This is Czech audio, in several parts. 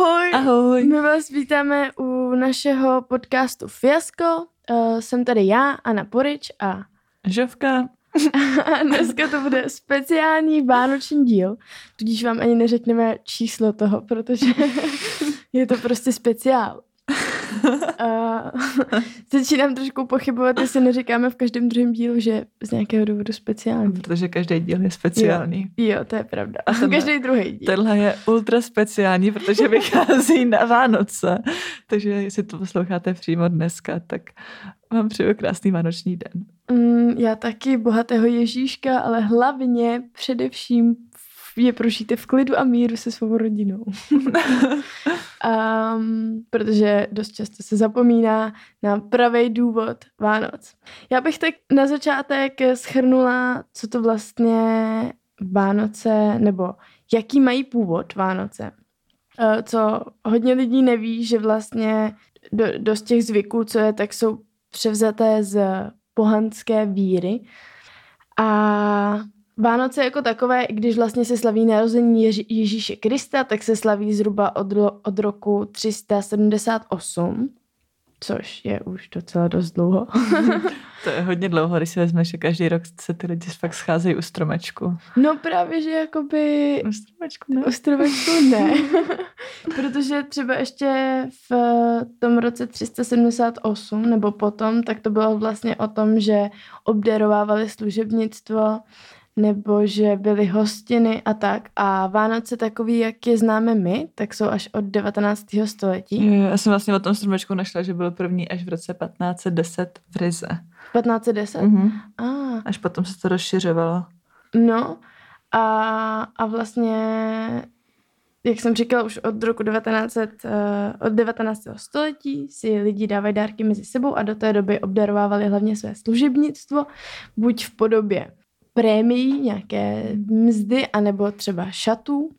Ahoj. Ahoj. My vás vítáme u našeho podcastu Fiasko. Uh, jsem tady já, Anna Porič a Žovka. a dneska to bude speciální vánoční díl, tudíž vám ani neřekneme číslo toho, protože je to prostě speciál. A začínám trošku pochybovat, jestli neříkáme v každém druhém dílu, že z nějakého důvodu speciální. Protože každý díl je speciální. Jo, jo to je pravda. A tenhle- každý druhý díl. Tenhle je ultra speciální, protože vychází na Vánoce. Takže jestli to posloucháte přímo dneska, tak vám přeju krásný vánoční den. Mm, já taky bohatého Ježíška, ale hlavně především je prožijte v klidu a míru se svou rodinou. um, protože dost často se zapomíná na pravý důvod Vánoc. Já bych tak na začátek schrnula, co to vlastně Vánoce, nebo jaký mají původ Vánoce. Eh, Co hodně lidí neví, že vlastně do, dost těch zvyků, co je, tak jsou převzaté z pohanské víry. A Vánoce jako takové, i když vlastně se slaví narození Ježi- Ježíše Krista, tak se slaví zhruba od, od roku 378, což je už docela dost dlouho. To je hodně dlouho, když si vezmeš, že každý rok se ty lidi fakt scházejí u stromečku. no právě, že jakoby U stromečku, ne? U stromečku ne, protože třeba ještě v tom roce 378 nebo potom, tak to bylo vlastně o tom, že obdarovávali služebnictvo nebo že byly hostiny a tak. A Vánoce takový, jak je známe my, tak jsou až od 19. století. Jo, Já jsem vlastně o tom stromečku našla, že byl první až v roce 1510 v Rize. 1510? Mhm. Ah, Až potom se to rozšiřovalo. no a, a vlastně jak jsem říkala, už od roku 1900, uh, od 19. století si lidi dávají dárky mezi sebou a do té doby obdarovávali hlavně své služebnictvo, buď v podobě prémií, nějaké mzdy, anebo třeba šatů.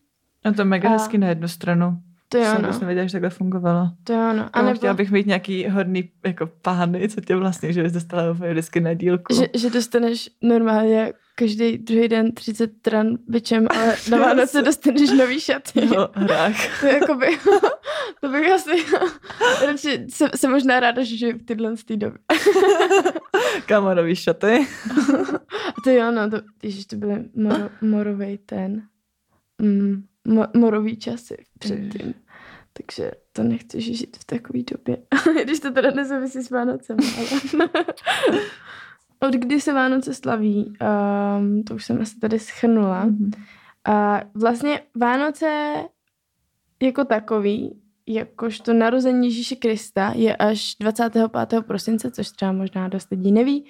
No to je mega A- hezky na jednu stranu. To jo, jsem no. vůbec nevěděla, že takhle fungovalo. To jo, no. A nebo, chtěla bych mít nějaký hodný jako pány, co tě vlastně, že bys dostala vždycky na dílku. že, že dostaneš normálně každý druhý den 30 tran bičem, ale na Vánoce dostaneš nový šaty. No, hrách. To je jakoby, to bych asi, radši se, se možná ráda, že žiju v tyhle z té doby. Kamarový šaty. To jo, no, to, ježiš, to byly moro, morovej ten, mm, mo, morový časy předtím. Takže to nechci žít v takové době. Když to teda nesouvisí s Vánocem, ale... Od kdy se Vánoce slaví, um, to už jsem asi tady schrnula. Mhm. A vlastně Vánoce jako takový, jakožto narození Ježíše Krista je až 25. prosince, což třeba možná dost lidí neví.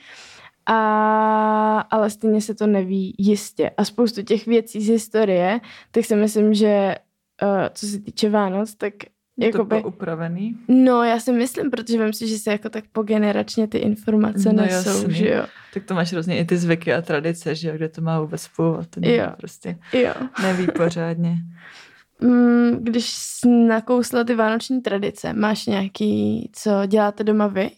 A, ale stejně se to neví jistě. A spoustu těch věcí z historie, tak si myslím, že uh, co se týče Vánoc, tak Je to jakoby, upravený. no já si myslím, protože vím si, že se jako tak pogeneračně ty informace No nesou, jasný. že jo. Tak to máš různě i ty zvyky a tradice, že jo, kde to má vůbec původ. To Jo. prostě Jo. neví pořádně. Mm, když nakousla ty vánoční tradice, máš nějaký, co děláte doma vy?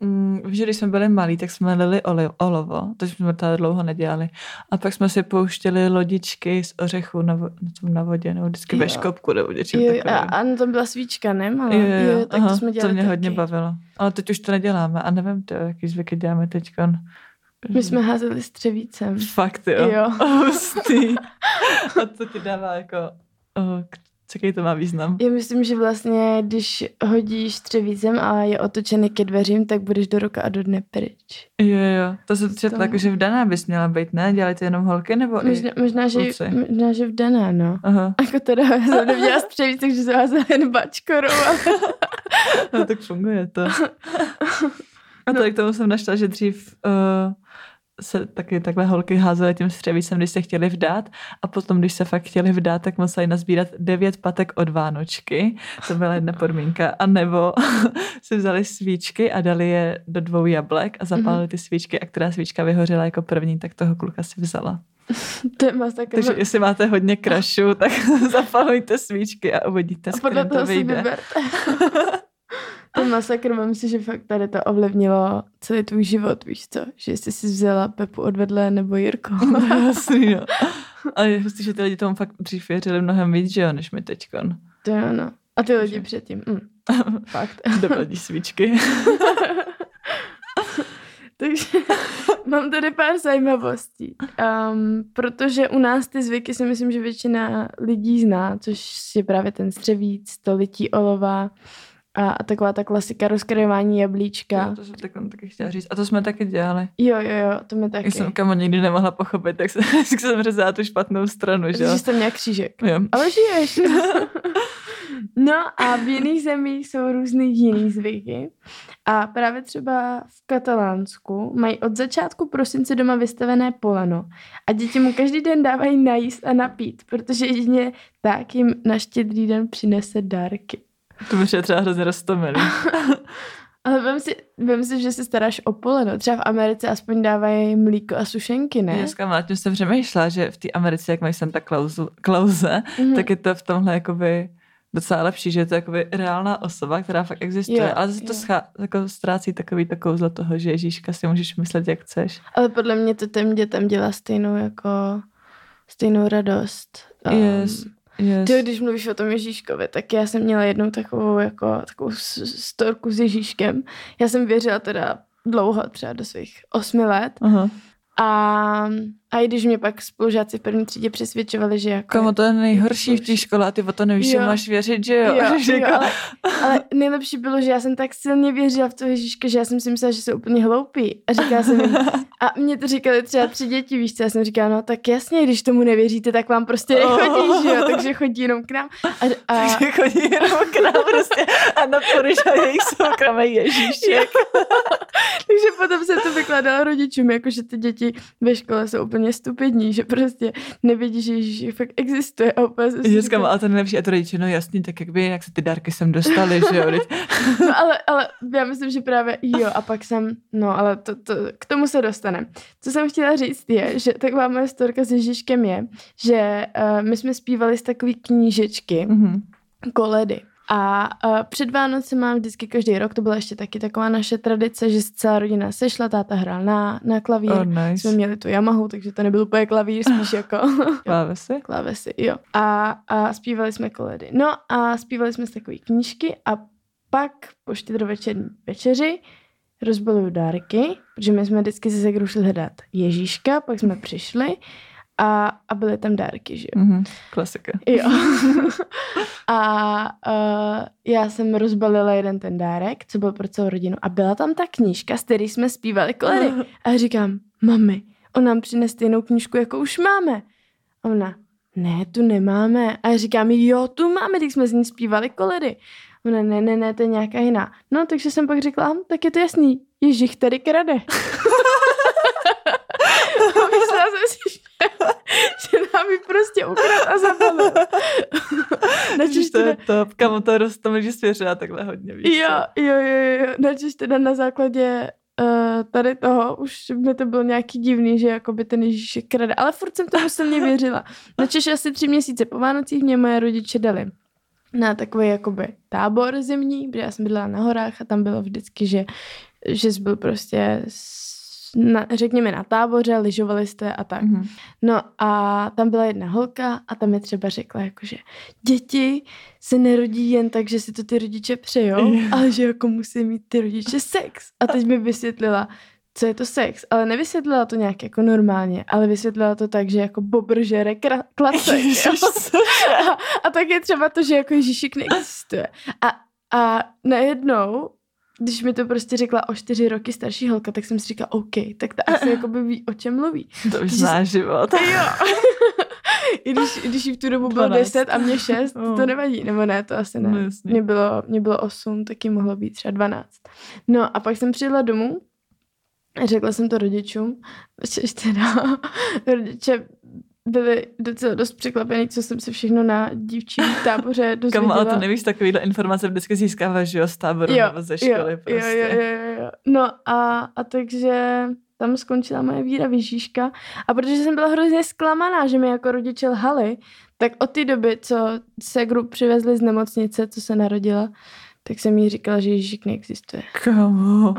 Mm, že když jsme byli malí, tak jsme lili oli, olovo, to jsme tady dlouho nedělali. A pak jsme si pouštěli lodičky z ořechů na, vo- na, tom na vodě, nebo vždycky ve Jo. škopku nebo něčem Jo, a, takovým. a na tom byla svíčka, ne? Malá? Jo, jo, jo. tak Aha, to jsme dělali to mě taky. hodně bavilo. Ale teď už to neděláme a nevím, to, jaký zvyky děláme teď. My jsme házeli střevícem. Fakt, jo. Jo. Hustý. A to ti dává jako... Oh, jaký to má význam? Já myslím, že vlastně, když hodíš střevícem a je otočený ke dveřím, tak budeš do roka a do dne pryč. Jo, jo. To se To- jako, že v daná bys měla být, ne? Dělají to jenom holky, nebo Možná, i... možná, že, možná, že v dané, no. Aha, Jako teda, jsem neměla střevíc, takže jsem házela jen bačkorou, no, tak funguje to. A tak tomu jsem našla, že dřív uh, se taky takhle holky házely tím střevícem, když se chtěli vdát a potom, když se fakt chtěli vdát, tak museli nazbírat devět patek od Vánočky. To byla jedna podmínka. A nebo si vzali svíčky a dali je do dvou jablek a zapálili ty svíčky a která svíčka vyhořela jako první, tak toho kluka si vzala. to je masakr. Takže jestli máte hodně krašu, tak zapalujte svíčky a uvidíte, a podle toho si vyjde. vyberte. Je masakr, mám si, že fakt tady to ovlivnilo celý tvůj život, víš co? Že jsi si vzala Pepu od vedle nebo Jirko. No, jasný, no. Ale je hustý, že ty lidi tomu fakt dřív věřili mnohem víc, že jo, než my teďkon. To jo, no. A ty lidi předtím. Mm. Fakt. Dopadí svíčky. Takže mám tady pár zajímavostí. Um, protože u nás ty zvyky si myslím, že většina lidí zná, což je právě ten střevíc, to lití olova a, a taková ta klasika rozkrajování jablíčka. Jo, to jsem tak, taky chtěla říct. A to jsme taky dělali. Jo, jo, jo, to mi taky. Já jsem kamo nikdy nemohla pochopit, tak jsem, tak jsem řezala tu špatnou stranu, že jo? Že jsi tam nějak křížek. Jo. Ale žiješ. no a v jiných zemích jsou různý jiný zvyky. A právě třeba v Katalánsku mají od začátku prosince doma vystavené poleno a děti mu každý den dávají najíst a napít, protože jedině tak jim na štědrý den přinese dárky. To mi je třeba hrozně roztomilý. Ale vem si, vem si, že se staráš o poleno. Třeba v Americe aspoň dávají mlíko a sušenky, ne? Dneska má, tím jsem přemýšlela, že v té Americe, jak mají Santa Clausu, Clause, mm-hmm. tak je to v tomhle jakoby docela lepší, že je to jakoby reálná osoba, která fakt existuje, Jo, ale zase to schá, jako ztrácí takový to kouzlo toho, že Ježíška si můžeš myslet, jak chceš. Ale podle mě to těm dětem dělá stejnou jako stejnou radost. Um, Yes, yes. Ty, když mluvíš o tom Ježíškovi, tak já jsem měla jednou takovou, jako, takovou s- storku s Ježíškem. Já jsem věřila teda dlouho, třeba do svých osmi let. Aha. A, a i když mě pak spolužáci v první třídě přesvědčovali, že jako... Kamo, to je nejhorší v té škole a ty o to nevíš, že Jo. máš věřit, že jo? jo, Že jo jako- ale, ale nejlepší bylo, že já jsem tak silně věřila v toho Ježíška, že já jsem si myslela, že jsou úplně hloupí. A říkala jsem jim, a mě to říkali třeba tři děti, víš co, já jsem říkala, no tak jasně, když tomu nevěříte, tak vám prostě nechodí, že jo, takže chodí jenom k nám. A, a, Takže chodí jenom k nám prostě a na a jejich soukromý Ježíšek. takže potom se to vykládalo rodičům, jako že ty děti ve škole jsou úplně stupidní, že prostě nevědí, že Ježíš fakt existuje. A úplně Dneska má, ale to nejlepší a to rodiče, no jasný, tak jak by, jak se ty dárky sem dostaly, že jo? No ale, ale já myslím, že právě jo, a pak jsem, no ale to, to, k tomu se dostaneme. Co jsem chtěla říct je, že taková moje storka s Ježíškem je, že uh, my jsme zpívali z takové knížečky, Mhm. koledy. A uh, před Vánoce mám vždycky každý rok, to byla ještě taky taková naše tradice, že se celá rodina sešla, táta hrál na, na klavír, Oh, jsme nice. měli tu Yamahu, takže to nebyl úplně klavír, spíš jako Klávesy? klávesy, jo. A, a zpívali jsme koledy. No a zpívali jsme z takové knížky a pak po štědrovečerní večeři rozbaluju dárky, protože my jsme vždycky se Segrou šli hledat Ježíška, pak jsme přišli a, a byly tam dárky, že jo. Mhm. Klasika. Jo. a uh, já jsem rozbalila jeden ten dárek, co byl pro celou rodinu a byla tam ta knížka, z které jsme zpívali koledy. A já říkám, mami, on nám přines stejnou knížku, jako už máme. A ona, ne, tu nemáme. A já říkám, jo, tu máme, když jsme z ní zpívali koledy. Ona, ne, ne, ne, to je nějaká jiná. No, takže jsem pak řekla, "Hm, tak je to jasný, Ježíš tady krade. a myslela jsem si, že, že nám ji prostě ukradl a zabalil. Ježiš, Načež to teda, je top. Kamo, to roztomilý, že svěřila takhle hodně, víš jo, jo, jo, jo, načež teda na základě uh, tady toho už mi to bylo nějaký divný, že jakoby ten Ježíšek krade, ale furt jsem tomu silně věřila. Načež asi tři měsíce po Vánocích mě moje rodiče dali na takový jakoby tábor zimní, protože já jsem bydlela na horách a tam bylo vždycky, že, že jsi byl prostě s- na, řekněme na táboře, lyžovali jste a tak. Mhm. No a tam byla jedna holka a tam mi třeba řekla, jakože děti se nerodí jen tak, že si to ty rodiče přejou, Jo. ale že jako musí mít ty rodiče sex. A teď mi vysvětlila, co je to sex, ale nevysvětlila to nějak jako normálně, ale vysvětlila to tak, že jako bobr žere kra- klacek. A, a tak je třeba to, že jako Ježíšek neexistuje. A, a najednou, když mi to prostě řekla o čtyři roky starší holka, tak jsem si říkala, OK, tak ta asi jako by ví, o čem mluví. To už znáš život. Jo. I když, když jí v tu dobu bylo 12. 10 a mě 6, No. to nevadí, nebo ne, to asi ne. No, mě, bylo, mě bylo 8, taky mohlo být třeba 12. No a pak jsem přijela domů a řekla jsem to rodičům, že teda rodiče byli docela dost překvapení, co jsem se všechno na dívčím táboře dozvěděla. Kamo, ale to nevíš, takovýhle informace vždycky získáváš, že jo, z táboru Jo, nebo ze školy jo, prostě. Jo, jo, jo, jo. No a, a takže tam skončila moje víra v Ježíška. A protože jsem byla hrozně zklamaná, že mi jako rodiče lhali, tak od té doby, co se grup přivezli z nemocnice, co se narodila, tak jsem jí říkala, že Ježíšek neexistuje. Kamo.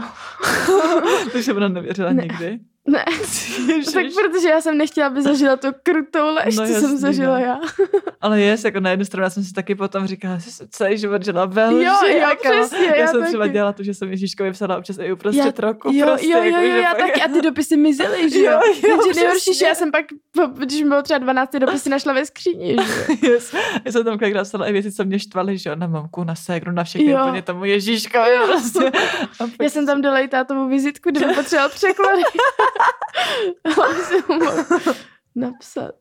Takže ona nevěřila Ne. nikdy. Ne, tak protože já jsem nechtěla, aby zažila to krutou lež, no, co jasný, jsem zažila no. já. Ale jest, jako na jednu stranu já jsem si taky potom říkala, že jsem celý život žila ve lži. Jo, jo, jako, přesně, já, já jsem taky. třeba dělala to, že jsem Ježíškovi psala občas i uprostřed Já- roku. Jo, prostě, jo, jo, jako, jo, že já fakt- taky. A ty dopisy mizely, že jo? Jo, jo, nejhorší, že já jsem pak, když mi bylo třeba 12 dopisy, našla ve skříni, že jo? Yes. Já jsem tam kolikrát psala i věci, co mě štvaly, že jo, na mamku, na ségru, na všechny, Jo. úplně tomu Ježíškovi prostě. Pak- Já jsem tam dala i tátovou vizitku, kde potřeboval překlady. Napsat.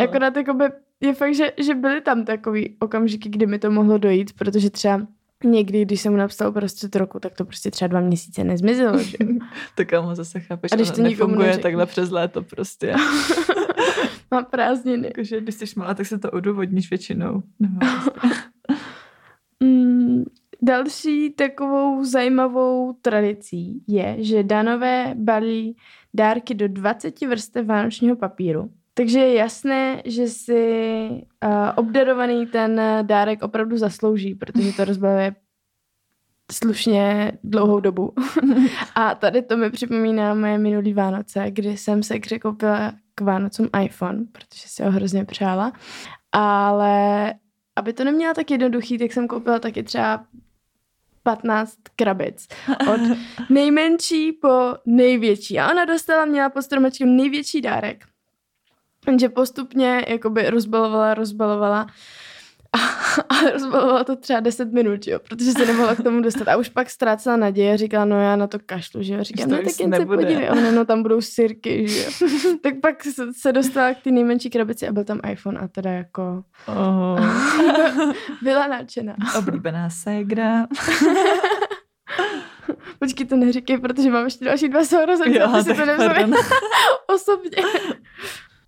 Akorát jakoby je fakt, že, že byly tam takový okamžiky, kdy mi to mohlo dojít, protože třeba někdy, když jsem mu napsal prostřed roku, tak to prostě třeba dva měsíce nezmizelo, že? Tak kámo, zase chápeš, A když to nefunguje neřekneš. takhle přes léto prostě. Má prázdniny. Jakože když jsi malá, tak se to odůvodníš většinou. Nebo prostě. Další takovou zajímavou tradicí je, že Danové balí dárky do 20 vrstev vánočního papíru. Takže je jasné, že si uh, obdarovaný ten dárek opravdu zaslouží, protože to rozbaluje slušně dlouhou dobu. A tady to mi připomíná moje minulý Vánoce, kdy jsem se koupila k Vánocům iPhone, protože si ho hrozně přála. Ale aby to neměla tak jednoduchý, tak jsem koupila taky třeba 15 krabic. Od nejmenší po největší. A ona dostala, měla pod stromečkem největší dárek. Jenže postupně jakoby rozbalovala, rozbalovala a, a rozbalovala to třeba 10 minut, jo, protože se nemohla k tomu dostat. A už pak ztrácela naděje, říkala, no já na to kašlu, že jo. Říkám, to no tak jen se podívej, a no tam budou sirky, že jo. tak pak se, se dostala k té nejmenší krabici a byl tam iPhone a teda jako Oh. byla nadšená. Oblíbená ségra. Počkej, to neříkej, protože mám ještě další dva sourozence, aby si to nevzali osobně.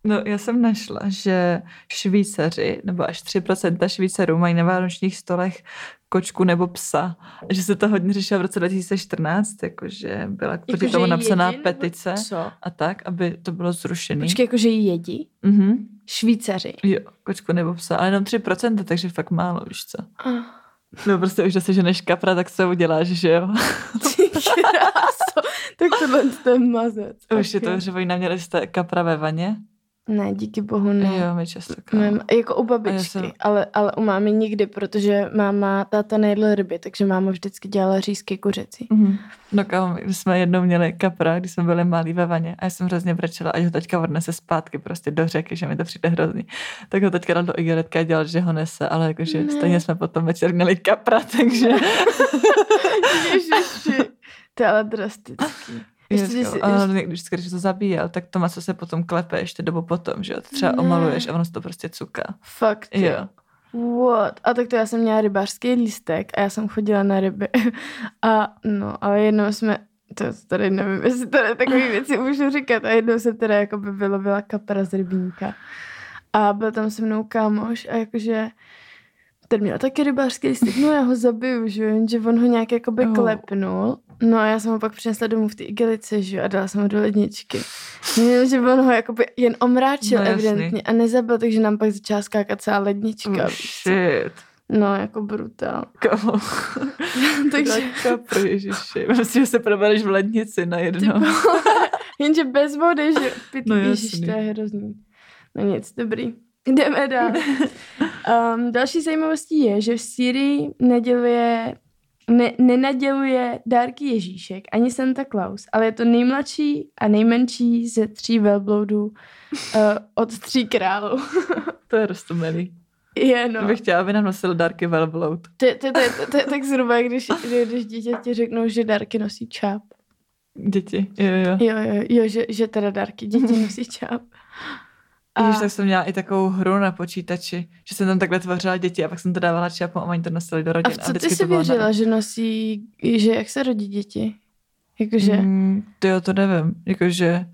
No, já jsem našla, že Švýcaři, nebo až 3% Švýcarů mají na vánočních stolech kočku nebo psa. Že se to hodně řešilo v roce 2014, jakože byla proti Jakože tomu napsaná jedí, nebo petice Co? a tak, aby to bylo zrušený. Počkej, jakože ji jedí? Mhm. Švýcaři. Jo, kočku nebo psa, ale jenom 3%, takže fakt málo, víš co. Ah. No prostě už zase, že než kapra, tak co uděláš, že jo? Tak tohle to je mazec. Už je to, že oni neměli jste kapra ve vaně? Ne, díky bohu ne. Jo, my často. Mém, jako u babičky, jsem- ale, ale u mámy nikdy, protože máma, táta nejedl ryby, takže máma vždycky dělala řízky kuřecí. Mhm. No kámo, my jsme jednou měli kapra, když jsme byli malí ve vaně a já jsem hrozně brečela, ať ho teďka odnese zpátky prostě do řeky, že mi to přijde hrozný. Tak ho teďka dal do igeretka a dělal, že ho nese, ale jakože Ne. stejně jsme potom večer měli kapra, takže... Ježiši, to je ale drastický. Ještě, když někdy vždycky, když to zabíjel, tak to maso se potom klepe ještě dobu potom, že jo? Třeba Ne. omaluješ a ono se to prostě cuká. fakt, jo. Jo. What? A tak to já jsem měla rybářský lístek a já jsem chodila na ryby. A no, ale jednou jsme, to tady nevím, jestli tady takové věci můžu říkat, a jednou jsem teda jako by vylovila kapra z rybníka. A byl tam se mnou kámoš a jakože ten měl taky rybářský lístek, no já ho zabiju, že jo, jenže on ho nějak jakoby Oh. klepnul. No a já jsem ho pak přinesla domů v té igelice, že jo, a dala jsem ho do ledničky. Jenom, že on ho jakoby jen omráčil No, jasný. evidentně a nezabil, takže nám pak začala skákat celá lednička. Oh, shit. No, jako brutál. Kamo. Takže Kapr, ježiši. Myslím, že se probereš v lednici na jedno. jenže bez vody, že pit, No, ježiš, jasný. to je hrozný. No nic, dobrý. Jdeme dál. Um, další zajímavostí je, že v Syrii neděluje, ne, nenaděluje dárky Ježíšek ani Santa Claus, ale je to nejmladší a nejmenší ze tří velbloudů uh, od tří králů. To je rostomilý. je, No. no. Bych chtěla, aby nám nosil dárky velbloud. To, to, to, to, to je tak zhruba, když, když dítě ti řeknou, že dárky nosí čáp. Děti, jo, jo. Jo, jo, jo že, že teda dárky děti nosí čáp. A... Ježiš, tak jsem měla i takovou hru na počítači, že jsem tam takhle tvořila děti a pak jsem to dávala čapu a oni to nosili do a rodin. v co ty vždycky jsi to věřila, na... že nosí, že jak se rodí děti? Jakože, mm. Ty jo, to nevím. Jakože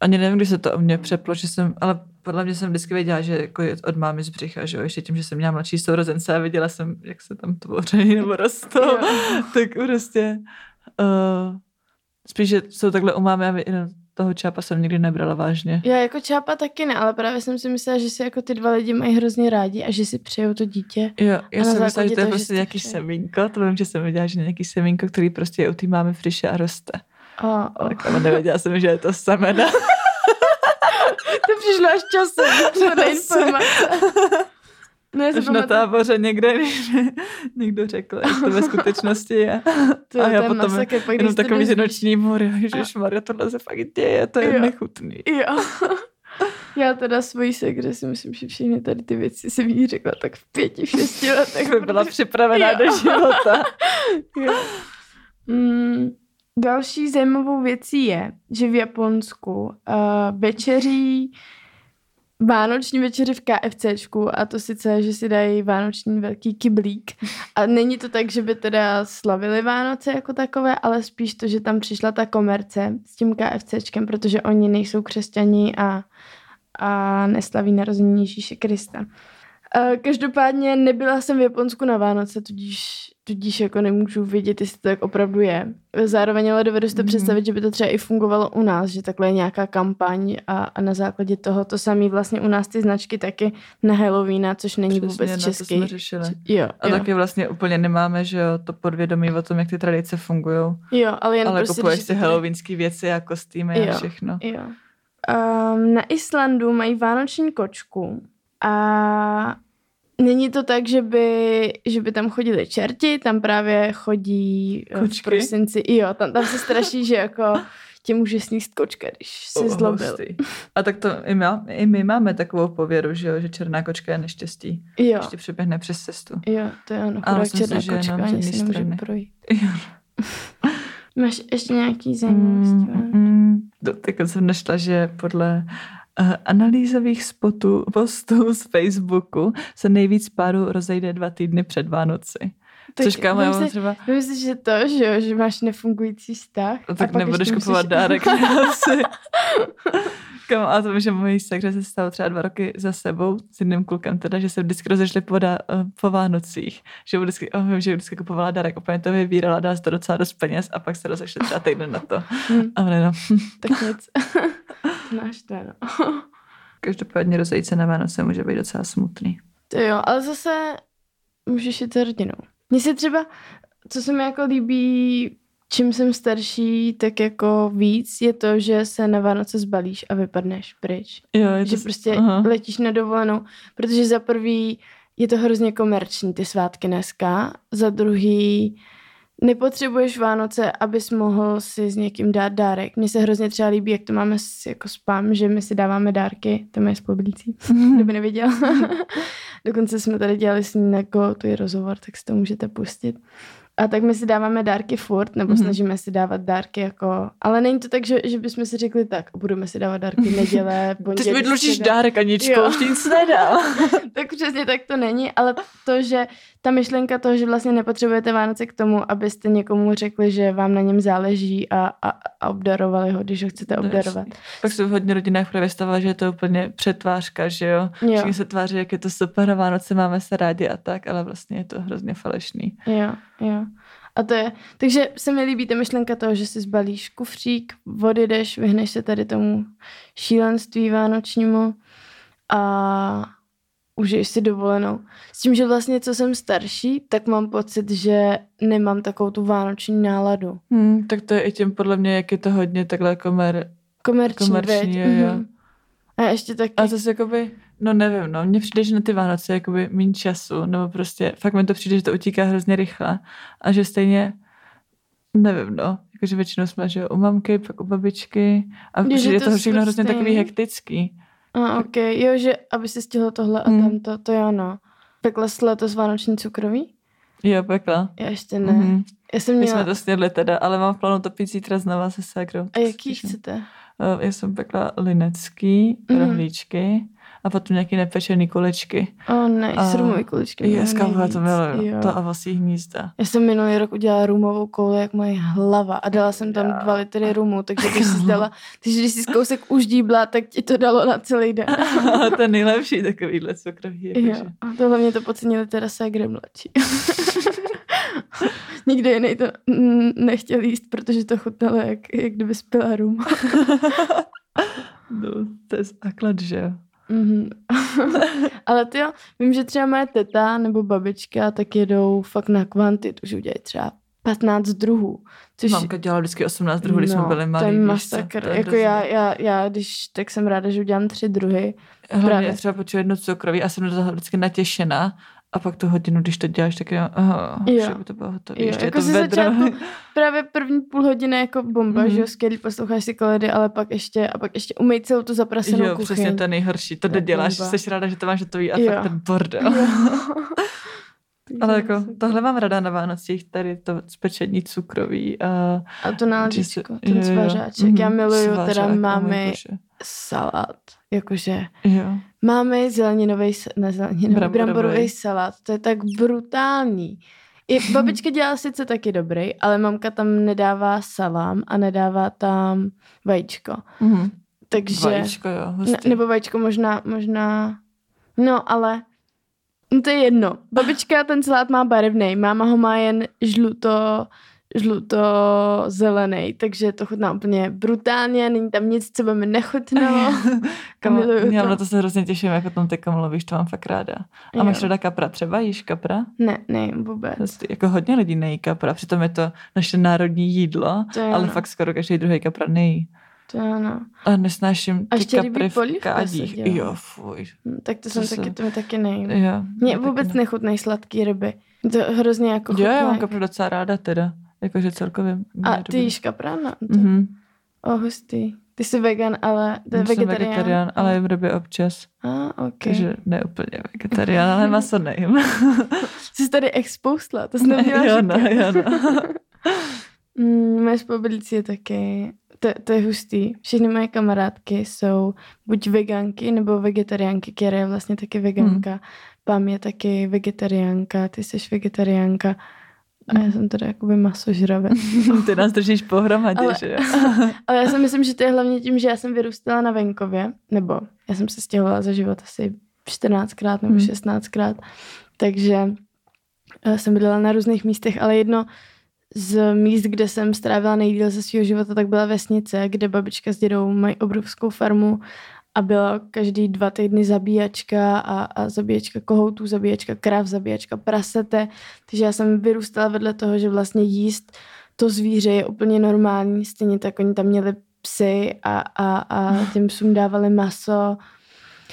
ani nevím, kdy se to o mě přeplo, že jsem, ale podle mě jsem vždycky věděla, že jako je od mámy z břicha, že jo, ještě tím, že jsem měla mladší sourozence a viděla jsem, jak se tam tvoří nebo rostou, tak prostě uh, spíš, že jsou takhle u mámy a vy- jenom toho čápa jsem nikdy nebrala vážně. já jako čápa taky ne, ale právě jsem si myslela, že si jako ty dva lidi mají hrozně rádi a že si přejou to dítě. Jo, já jsem myslela, že to je prostě nějaký přeji. semínko, to vím, že jsem viděla, že nějaký semínko, který prostě je u té mámy friše a roste. A, o. Tak ale nevěděla jsem, že je to semena. To přišlo až časem, to informace. No, já Až na táboře někde když někdo řekl, jak to ve skutečnosti je. to, a já potom masakr, pak, Jenom takový zinoční mor, ježišmarja, tohle se fakt děje, to je Jo. nechutný. Jo. Já teda svojí segře si myslím, že všechny tady ty věci si jí řekla tak v pěti, v šesti letech. by byla připravená Jo. do života. Jo. Mm, další zajímavou věcí je, že v Japonsku uh, večeří vánoční večeři v KFCčku a to sice, že si dají vánoční velký kyblík. A není to tak, že by teda slavili Vánoce jako takové, ale spíš to, že tam přišla ta komerce s tím KFCčkem, protože oni nejsou křesťani a, a neslaví narození Ježíše Krista. Eh, Každopádně nebyla jsem v Japonsku na Vánoce, tudíž, tudíž jako nemůžu vědět, jestli to tak opravdu je. Zároveň ale dovedu si to Mhm. představit, že by to třeba i fungovalo u nás, že takhle je nějaká kampaň a, a na základě toho to samé vlastně u nás ty značky taky na Halloweena, což není Přesně, vůbec no, to český. jsme řešili. Jo, A jo, taky vlastně úplně nemáme, že jo, to podvědomí o tom, jak ty tradice fungují. jo, ale jen Ale prostě, kupuješ si halloweenský věci a kostýmy Jo. a všechno. Jo. Um, na Islandu mají vánoční kočku a není to tak, že by, že by tam chodili čerti, tam právě chodí eh, v Kočky? prosinci. Jo, tam, tam se straší, že jako tě může sníst kočka, když se Oh, zlobil. hustý. A tak to i my, i my máme takovou pověru, že jo, že černá kočka je neštěstí. Jo, Ještě přeběhne přes cestu. jo, to je ono, Ale si, černá že kočka, ani si nemůže strany. projít. Jo. Máš ještě nějaký zajímavosti? Mm, mm, to, tak jsem našla, že podle uh, analýzových spotů, postů z Facebooku se nejvíc párů rozejde dva týdny před Vánoci. Tak Což kámo, já mám třeba, si, že to, že jo, že máš nefungující vztah. no, tak nebudeš kupovat musíš- dárek asi. Kámo, a to že mojí sekře se stalo třeba dva roky za sebou s jedným klukem, teda, že se vždycky rozešli po, dá, eh, po Vánocích. Že vždycky, oh, vím, že vždycky kupovala dárek, úplně to vybírala, si to docela dost peněz a pak se rozešli třeba týden na to. Hm, A jenom, tak nic. To, no. každopádně rozejít se na Vánoce může být docela smutný. To jo, ale zase můžeš jít s rodinou. Mně se třeba, co se mi jako líbí, čím jsem starší, tak jako víc, je to, že se na Vánoce zbalíš a vypadneš pryč. Jo, je Že to, prostě aha. letíš na dovolenou, protože za prvý je to hrozně komerční, ty svátky dneska, za druhý nepotřebuješ Vánoce, abys mohl si s někým dát dárek. Mně se hrozně třeba líbí, jak to máme s, jako spam, že my si dáváme dárky, to je spolublící, kdo by nevěděl. Dokonce jsme tady dělali s ní jako tu je rozhovor, tak si to můžete pustit. A tak my si dáváme dárky furt, nebo Mhm. mm-hmm. snažíme si dávat dárky jako... Ale není to tak, že, že bychom si řekli tak, budeme si dávat dárky neděle, Ty pondělí, mi dlužíš dárek, Aničko, Jo. už nic nedám. tak přesně tak to není, ale to, že ta myšlenka toho, že vlastně nepotřebujete Vánoce k tomu, abyste někomu řekli, že vám na něm záleží a, a, a obdarovali ho, když ho chcete je obdarovat. jasný. Pak se v hodně rodinách právě stává, že je to úplně přetvářka, že jo? Jo, Všichni se tváří, jak je to super, Vánoce máme se rádi a tak, ale vlastně je to hrozně falešný. jo, jo. A to je, takže se mi líbí ta myšlenka toho, že si zbalíš kufřík, odjedeš, vyhneš se tady tomu šílenství vánočnímu a užiješ si dovolenou. S tím, že vlastně co jsem starší, tak mám pocit, že nemám takovou tu vánoční náladu. Hmm, tak to je i tím podle mě, jak je to hodně takhle komer... Komerční, Komerční, jo. Mhm. A ještě taky... A zase jakoby, no nevím, no, mně přijde, že na ty Vánoce je jakoby méně času, nebo prostě fakt mi to přijde, že to utíká hrozně rychle a že stejně, nevím, no, jakože většinou jsme, že u mamky, pak u babičky a Jo, že přijde to všechno furt hrozně takový hektický. A, ok, jo, že aby si stihlo tohle a Hmm. tamto, to jo, no. Pekla jsi letos vánoční cukroví? Jo, pekla. Já ještě ne. Mhm. Já jsem My měla... jsme to snědli teda, ale mám v plánu to pít zítra znova se ségrou. A jaký chcete? Uh, já jsem pekla linecký, Mhm. rohlíčky a potom nějaký nepečený kulečky. O, oh, ne, A- s rumový kuličky. Je, miluji skápové to miluju. To a vosí hnízda. Já jsem minulý rok udělala rumovou kouli, jak moje hlava a dala jsem tam Jo. dva litry rumu, takže když jsi dala, takže když jsi kousek už díbla, tak ti to dalo na celý den. to je nejlepší takovýhle cukroví. jo, Jakože. a to hlavně to podcenili teda ségre mladší. Nikdo jiný to nechtěl jíst, protože to chutnalo, jak, jak kdyby spila rum. No, to je základ, že Mhm. Ale ty jo, vím, že třeba moje teta nebo babička tak jedou fakt na kvantitu, že udělají třeba 15 druhů. Což, Mamka dělala vždycky 18 druhů, když jsme byli malí. No, To je masakr. To je jako já, já, já, když, tak jsem ráda, že udělám tři druhy. Hlavně právě. třeba počuji jedno cukroví a jsem vždycky natěšená. A pak tu hodinu, když to děláš, tak já, aha, Jo. že by to bylo hotové. Ještě jako je to ze vedro. začátku Právě první půl hodiny jako bomba, Mhm. mm-hmm. že jo, skvělý, posloucháš si koledy, ale pak ještě, a pak ještě umej celou tu zaprasenou Jo, kuchyň. přesně to je nejhorší. To je neděláš, jsi ráda, že to máš hotový a Jo. fakt ten bordel. Ale jako tohle mám rada na Vánocích, tady to spečení cukroví a A to náladičko, ten jo, jo. svařáček. Mhm, Já miluju teda svařák, máme bože. Salát. Jakože Jo. máme zeleninový, ne zeleninový, Bramborový. bramborový salát. To je tak brutální. I babička dělá sice taky dobrý, ale mamka tam nedává salám a nedává tam vajíčko. Mhm. Takže... Vajíčko, jo, Ne, hustý. nebo vajíčko možná, možná, no ale no to je jedno. Babička ten salát má barevný, máma ho má jen žluto, žluto zelený, takže to chutná úplně brutálně, není tam nic, co by mi nechutnalo. Miluju já to. na to se hrozně těším, jak o tom teďka mluvíš, to mám fakt ráda. A máš Jo. ráda kapra třeba, jíš kapra? Ne, ne, vůbec. Jako hodně lidí nejí kapra, přitom je to naše národní jídlo, To ale ono. fakt skoro každý druhý kapra nejí. To ono. A nesnáším A ty ještě rybí kapry v kádích. Jo, fuj. Hm, Tak to To jsem se- taky, to mi taky nejím. Jo, Mně vůbec nechutnej sladký ryby. To hrozně jako. Jo, já mám kapru docela ráda teda. Jakože celkově. A ty jíš kapra? No, to... Mhm. O, hustý. Ty jsi vegan, ale to je Jsem vegetarián. vegetarián, ale jim ryby občas. A, ok. Takže ne úplně vegetarián, ale maso nejím. Jsi tady expoustla, to jsi neměla jo, no, jo, no. Mm, moje spolubilíci je taky, to, to je hustý. Všechny moje kamarádky jsou buď veganky nebo vegetariánky. Kiera je vlastně taky veganka. Hmm. Pam je taky vegetariánka, ty jsi vegetariánka. A já jsem teda jakoby masožravec. Ty nás držíš pohromadě, Ale- že jo? Ale já si myslím, že to je hlavně tím, že já jsem vyrůstala na venkově, nebo já jsem se stěhovala za život asi 14krát nebo Hmm. 16krát, takže eh, jsem bydlela na různých místech, ale jedno z míst, kde jsem strávila nejdíl ze svého života, tak byla vesnice, kde babička s dědou mají obrovskou farmu a byla každý dva týdny zabíjačka a, a zabíjačka kohoutů, zabíjačka krav, zabíjačka prasete. Takže já jsem vyrůstala vedle toho, že vlastně jíst to zvíře je úplně normální. Stejně tak oni tam měli psy a, a, a těm psům dávali maso.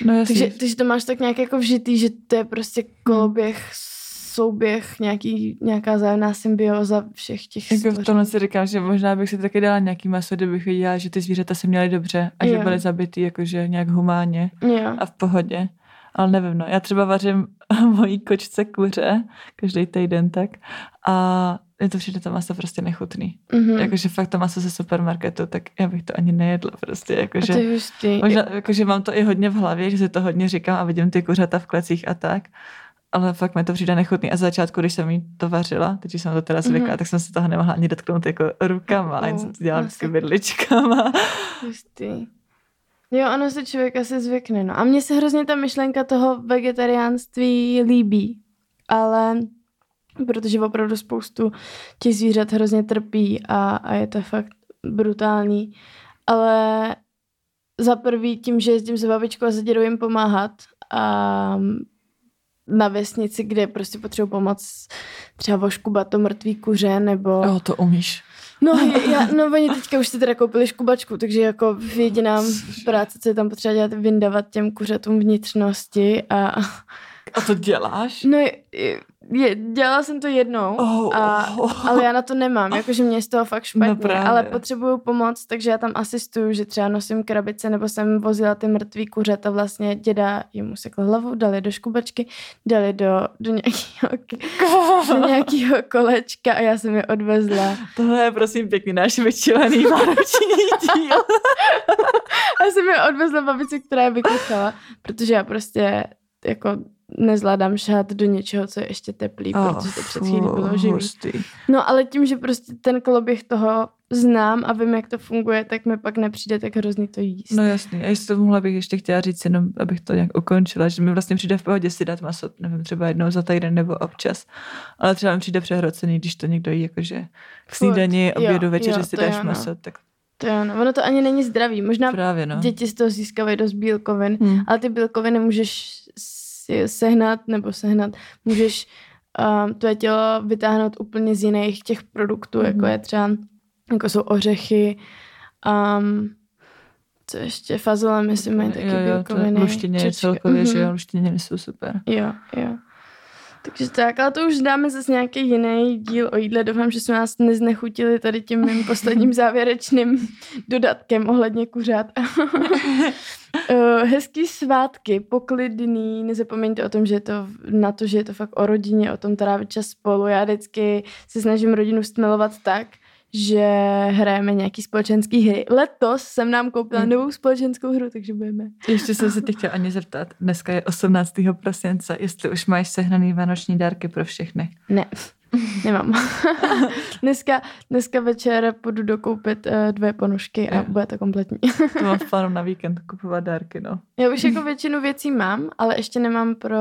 No. Takže, takže to máš tak nějak jako vžitý, že to je prostě koloběh, souběh, nějaký, nějaká zájemná symbioza všech těch Jako v stvoření. tomhle si říkám, že možná bych si taky dala nějaký maso, kdybych viděla, že ty zvířata se měly dobře a že Jo. byly zabitý jakože nějak humánně Jo. a v pohodě. Ale nevím, no. Já třeba vařím mojí kočce kuře každý týden tak a je to přijde to maso prostě nechutný. Mhm. Jakože fakt to maso ze supermarketu, tak já bych to ani nejedla prostě. A to Jakože, je možná, jakože mám to i hodně v hlavě, že si to hodně říkám a vidím ty kuřata v klecích a tak. Ale fakt mi to přijde nechutný. A začátku, když jsem jí to vařila, teď jsem to teda zvykla, Mhm. tak jsem se toho nemohla ani dotknout jako rukama. A jen jsem to dělala vždycky vidličkama. Hustý. Jo, ono se člověk asi zvykne, no. A mně se hrozně ta myšlenka toho vegetariánství líbí, ale protože opravdu spoustu těch zvířat hrozně trpí a, a je to fakt brutální. Ale za prvý tím, že jezdím s babičkou a s dědou jim pomáhat a na vesnici, kde prostě potřebuji pomoc třeba voškubat to mrtvý kuře nebo... Jo, to umíš. No, já, no oni teďka už si teda koupili škubačku, takže jako jediná práce, co je tam potřeba dělat, vyndavat těm kuřatům vnitřnosti a A to děláš? no je, dělala jsem to jednou, Oh, a, oh. ale já na to nemám, jakože mě je z toho fakt špatně, No právě. ale potřebuju pomoc, takže já tam asistuju, že třeba nosím krabice, nebo jsem vozila ty mrtvý kuřata, vlastně děda jim sekl hlavu, dali do škubačky, dali do, do nějakého, do nějakého kolečka a já jsem je odvezla. Tohle je prosím pěkný náš vyčilený vánoční díl. Já jsem je odvezla babice, která je vykuchala, protože já prostě jako nezvládám šát do něčeho, co je ještě teplý, oh, protože to před chvílí bylo živý. hustý. No ale tím, že prostě ten koloběh toho znám a vím, jak to funguje, tak mi pak nepřijde tak hrozný to jíst. No jasný. A jestli to mohla bych ještě chtěla říct, jenom abych to nějak ukončila, že mi vlastně přijde v pohodě si dát maso, nevím, třeba jednou za týden nebo občas. Ale třeba mi přijde přehrocený, když to někdo jí jakože k snídani, obědu, večeři si dáš jo, no. maso, tak To jo, no. ono to ani není zdravý. Možná právě no. děti z toho získávají dost bílkovin, Hmm. ale ty bílkoviny můžeš si sehnat nebo sehnat, můžeš um, tvé tělo vytáhnout úplně z jiných těch produktů, mm. jako Mhm. je třeba, jako jsou ořechy, um, co ještě, fazole, myslím, mají taky jo, jo, bílkoviny. luštině čočka. celkově, že Mhm. jo, luštině jsou super. Jo, jo. Takže tak, ale to už dáme zase nějaký jiný díl o jídle. Doufám, že jsme nás neznechutili tady tím mým posledním závěrečným dodatkem ohledně kuřát. Eh, Hezký svátky, poklidný, nezapomeňte o tom, že je to na to, že je to fakt o rodině, o tom trávit čas spolu. Já vždycky se snažím rodinu stmelovat tak, že hrajeme nějaký společenský hry. Letos jsem nám koupila Hmm. novou společenskou hru, takže budeme. Ještě jsem se tě chtěla ani zeptat, dneska je 18. prosince, jestli už máš sehraný vánoční dárky pro všechny. Ne, nemám. dneska, dneska večer půjdu dokoupit uh, dvě ponožky a Jo. bude to kompletní. To mám v plánu na víkend kupovat dárky, no. Já už jako většinu věcí mám, ale ještě nemám pro...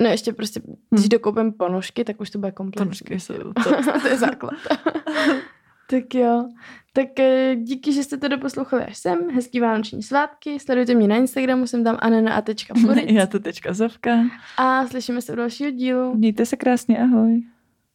No ještě prostě, když Hm. dokoupím ponožky, tak už to bude kompletní. Ponožky jsou to. to je základ. tak jo. Tak eh, díky, že jste to doposlouchali až sem. Hezký vánoční svátky. Sledujte mě na Instagramu, jsem tam anena.poric. Já to tečka Zovka. A slyšíme se u dalšího dílu. Mějte se krásně, ahoj.